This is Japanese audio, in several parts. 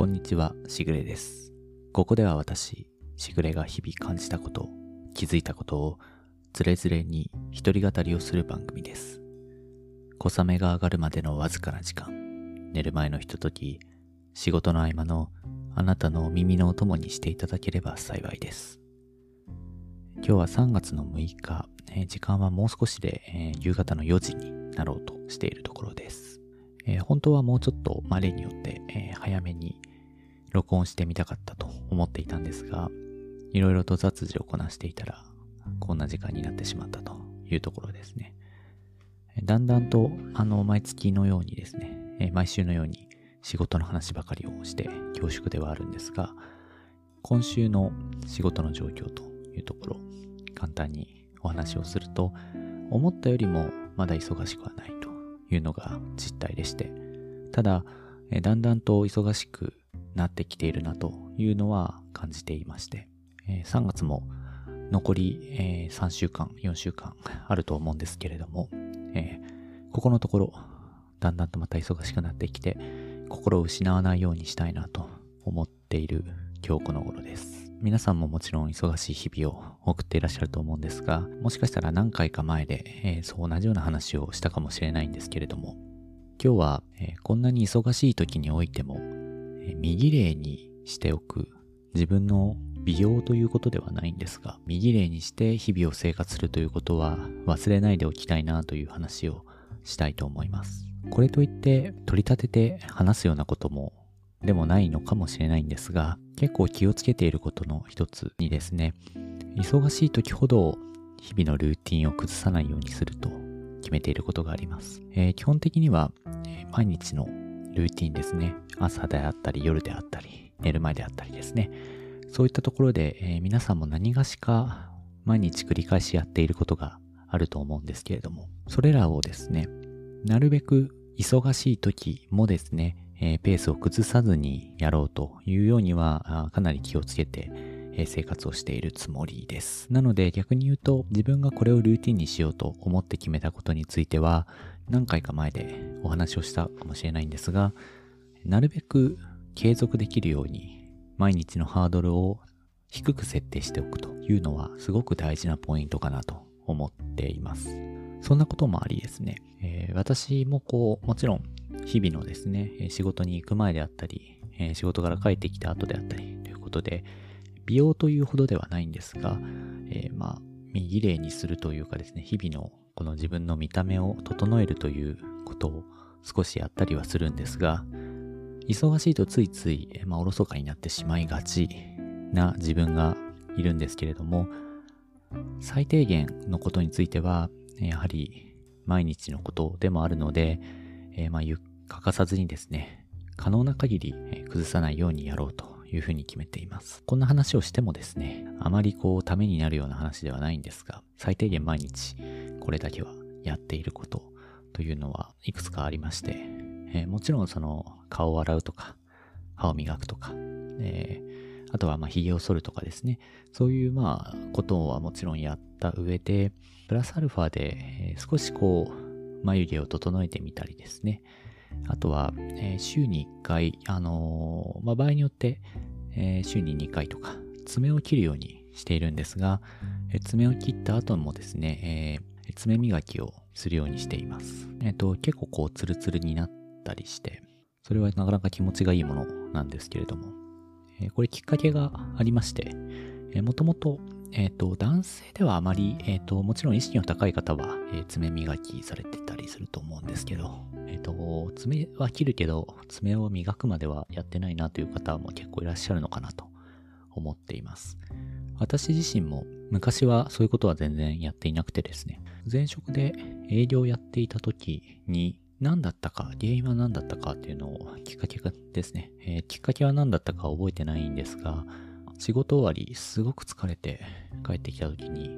こんにちは、しぐれです。ここでは私、しぐれが日々感じたこと、気づいたことを、つれづれに一人語りをする番組です。小雨が上がるまでのわずかな時間、寝る前のひととき、仕事の合間のあなたの耳のお供にしていただければ幸いです。今日は3月の6日、えー時間はもう少しで、えー夕方の4時になろうとしているところです。えー本当はもうちょっと、まあ、例によって、え早めに録音してみたかったと思っていたんですが、いろいろと雑事をこなしていたら、こんな時間になってしまったというところですね。だんだんと、あの、毎月のようにですね、え毎週のように仕事の話ばかりをして恐縮ではあるんですが、今週の仕事の状況というところ、簡単にお話をすると、思ったよりもまだ忙しくはないというのが実態でして、ただ、だんだんと忙しくなってきているなというのは感じていまして、え3月も残り、え3週間、4週間あると思うんですけれども、えここのところ、だんだんとまた忙しくなってきて、心を失わないようにしたいなと思っている今日この頃です。皆さんももちろん忙しい日々を送っていらっしゃると思うんですが、もしかしたら何回か前で、えーそう同じような話をしたかもしれないんですけれども、今日は、えーこんなに忙しい時においても、右霊にしておく自分の美容ということではないんですが、右霊にして日々を生活するということは忘れないでおきたいなという話をしたいと思います。これといって取り立てて話すようなこともでもないのかもしれないんですが、結構気をつけていることの一つにですね、忙しい時ほど日々のルーティンを崩さないようにすると決めていることがあります。えー基本的には、毎日のルーティンですね。朝であったり夜であったり寝る前であったりですね。そういったところで、えー皆さんも何がしか毎日繰り返しやっていることがあると思うんですけれども、それらをですね、なるべく忙しい時もですね、えーペースを崩さずにやろうというようにはかなり気をつけて、えー生活をしているつもりです。なので逆に言うと自分がこれをルーティンにしようと思って決めたことについては何回か前でお話をしたかもしれないんですが、なるべく継続できるように毎日のハードルを低く設定しておくというのはすごく大事なポイントかなと思っています。そんなこともありですね、えー私もこう、もちろん日々のですね、仕事に行く前であったり、え仕事から帰ってきた後であったりということで、美容というほどではないんですが、えーまあ、右霊にするというかですね、日々のこの自分の見た目を整えるということを少しやったりはするんですが、忙しいとついつい、まあ、おろそかになってしまいがちな自分がいるんですけれども、最低限のことについては、やはり毎日のことでもあるので、えーまあ、欠かさずにですね、可能な限り崩さないようにやろうというふうに決めています。こんな話をしてもですね、あまりこうためになるような話ではないんですが、最低限毎日これだけはやっていることというのはいくつかありまして、えーもちろんその顔を洗うとか、歯を磨くとか、えーあとはまあ髭を剃るとかですね、そういうまあことはもちろんやった上で、プラスアルファで少しこう眉毛を整えてみたりですね、あとは、えー週に1回、あのーまあ、場合によって、えー週に2回とか、爪を切るようにしているんですが、えー爪を切った後もですね、えー爪磨きをするようにしています。えっ、と、結構こう、ツルツルになったりして、それはなかなか気持ちがいいものなんですけれども、えーこれきっかけがありまして、もともと、えっ、と、男性ではあまり、えっ、と、もちろん意識の高い方は、えー爪磨きされてたりすると思うんですけど、えっ、と、爪は切るけど、爪を磨くまではやってないなという方も結構いらっしゃるのかなと思っています。私自身も昔はそういうことは全然やっていなくてですね、前職で営業をやっていた時に何だったか、原因は何だったかっていうのをきっかけですね、えきっかけは何だったか覚えてないんですが、仕事終わりすごく疲れて帰ってきた時に、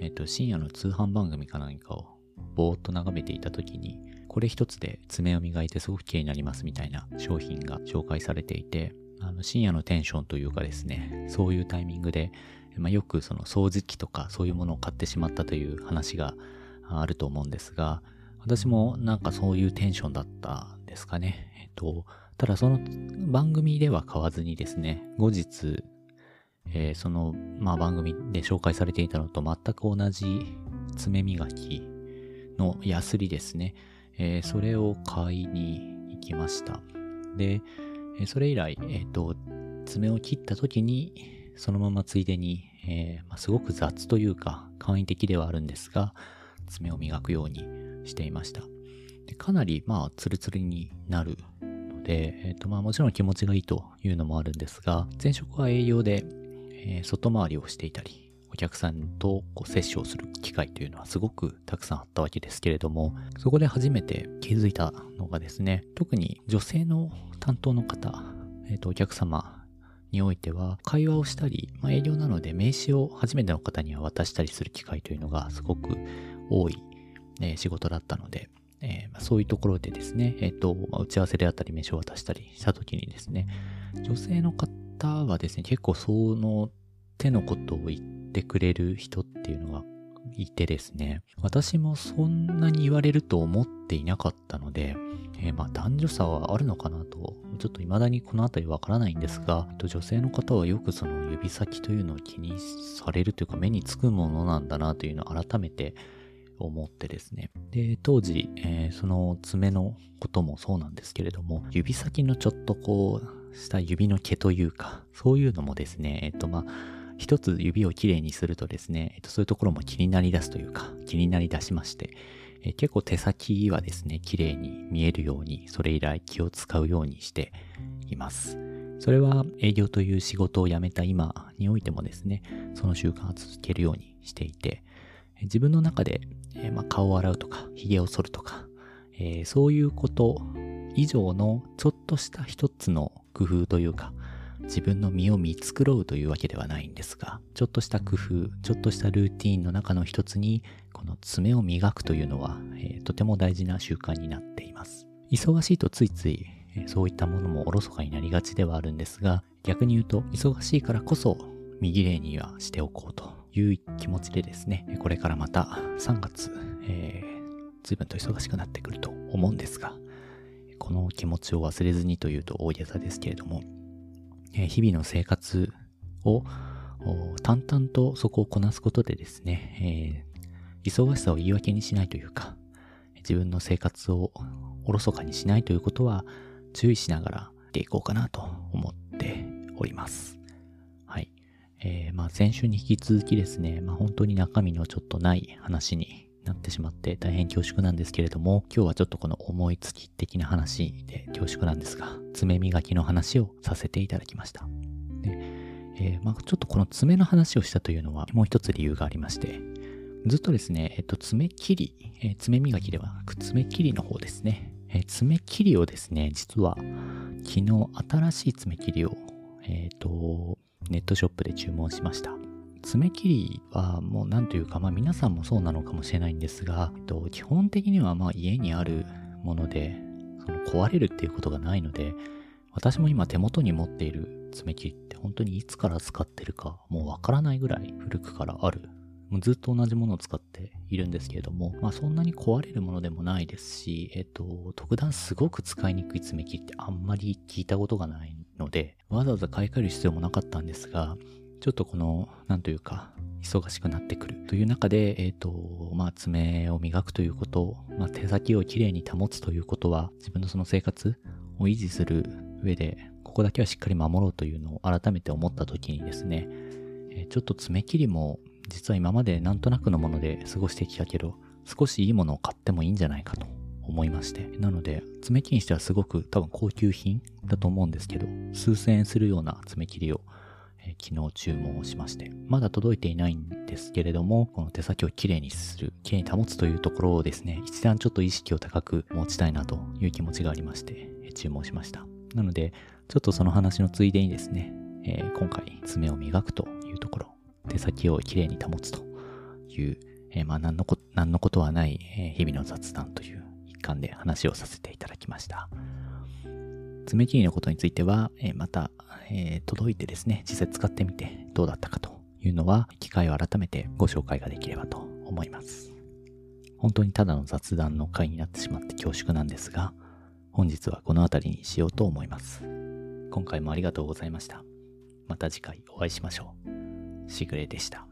えっ、と、深夜の通販番組か何かをぼーっと眺めていた時に、これ一つで爪を磨いてすごく綺麗になりますみたいな商品が紹介されていて、あの深夜のテンションというかですね、そういうタイミングで、まあ、よくその掃除機とかそういうものを買ってしまったという話があると思うんですが、私もなんかそういうテンションだったんでですかね。えっと、ただその番組では買わずにですね、後日、えー、その、まあ、番組で紹介されていたのと全く同じ爪磨きのヤスリですね。えー、それを買いに行きました。で、それ以来、えっ、と、爪を切った時に、そのままついでに、えー、まあ、すごく雑というか、簡易的ではあるんですが、爪を磨くようにしていました。でかなり、まあ、ツルツルになるので、え、ー、と、まあ、もちろん気持ちがいいというのもあるんですが、前職は営業で、え、外回りをしていたり、お客さんとこう接触する機会というのはすごくたくさんあったわけですけれども、そこで初めて気づいたのがですね、特に女性の担当の方、えっ、ー、と、お客様においては、会話をしたり、まあ、営業なので名刺を初めての方には渡したりする機会というのがすごく多い、えー、仕事だったので、えー、そういうところでですね、え、ー、と、まあ、打ち合わせであったり名刺を渡したりした時にですね、女性の方はですね、結構その手のことを言ってくれる人っていうのがいてですね、私もそんなに言われると思っていなかったので、えー、まあ男女差はあるのかなと、ちょっと未だにこの辺りわからないんですが、女性の方はよくその指先というのを気にされるというか目につくものなんだなというのを改めて思ってですね。で、当時、えー、その爪のこともそうなんですけれども、指先のちょっとこう、した指の毛というか、そういうのもですね、えっ、とまあ、一つ指をきれいにするとですね、えっと、そういうところも気になり出すというか、気になり出しまして、え、結構手先はですね、綺麗に見えるように、それ以来気を使うようにしています。それは営業という仕事を辞めた今においてもですね、その習慣を続けるようにしていて、自分の中で、え、まあ、顔を洗うとか、髭を剃るとか、えー、そういうこと以上のちょっとした一つの工夫というか、自分の身を見繕うというわけではないんですが、ちょっとした工夫、ちょっとしたルーティンの中の一つに、この爪を磨くというのは、えー、とても大事な習慣になっています。忙しいとついつい、え、そういったものもおろそかになりがちではあるんですが、逆に言うと、忙しいからこそ、身綺麗にはしておこうという気持ちでですね、これからまた3月、えー、随分と忙しくなってくると思うんですが、この気持ちを忘れずにというと大げさですけれども、え日々の生活を淡々とそこをこなすことでですね、えー、忙しさを言い訳にしないというか、自分の生活をおろそかにしないということは注意しながらでいこうかなと思っております。はい。えー、まあ先週に引き続きですね、まあ本当に中身のちょっとない話になってしまって大変恐縮なんですけれども、今日はちょっとこの思いつき的な話で恐縮なんですが、爪磨きの話をさせていただきました。でえー、まあ、ちょっとこの爪の話をしたというのはもう一つ理由がありまして、ずっとですね、えっと、爪切り、えー、爪磨きではなく爪切りの方ですね、えー、爪切りをですね、実は昨日新しい爪切りを、えっ、と、ネットショップで注文しました。爪切りはもう何というか、まあ皆さんもそうなのかもしれないんですが、えっと、基本的にはまあ家にあるもので、その壊れるっていうことがないので、私も今手元に持っている爪切りって本当にいつから使ってるかもうわからないぐらい古くからある。もうずっと同じものを使っているんですけれども、まあそんなに壊れるものでもないですし、えっと、特段すごく使いにくい爪切りってあんまり聞いたことがないので、わざわざ買い替える必要もなかったんですが、ちょっとこの、なんというか、忙しくなってくるという中で、えっ、ー、と、まあ、爪を磨くということ、まあ、手先をきれいに保つということは、自分のその生活を維持する上で、ここだけはしっかり守ろうというのを改めて思った時にですね、えー、ちょっと爪切りも、実は今までなんとなくのもので過ごしてきたけど、少しいいものを買ってもいいんじゃないかと思いまして。なので、爪切りにしてはすごく多分高級品だと思うんですけど、数千円するような爪切りをえ昨日注文をしまして、まだ届いていないんですけれども、この手先をきれいにする、きれいに保つというところをですね、一段ちょっと意識を高く持ちたいなという気持ちがありまして、え注文しました。なので、ちょっとその話のついでにですね、えー、今回爪を磨くというところ、手先をきれいに保つという、えー、まあ何のこ何のことはない、え日々の雑談という一環で話をさせていただきました。爪切りのことについては、えまた、え、届いてですね、実際使ってみてどうだったかというのは、機会を改めてご紹介ができればと思います。本当にただの雑談の回になってしまって恐縮なんですが、本日はこの辺りにしようと思います。今回もありがとうございました。また次回お会いしましょう。しぐれでした。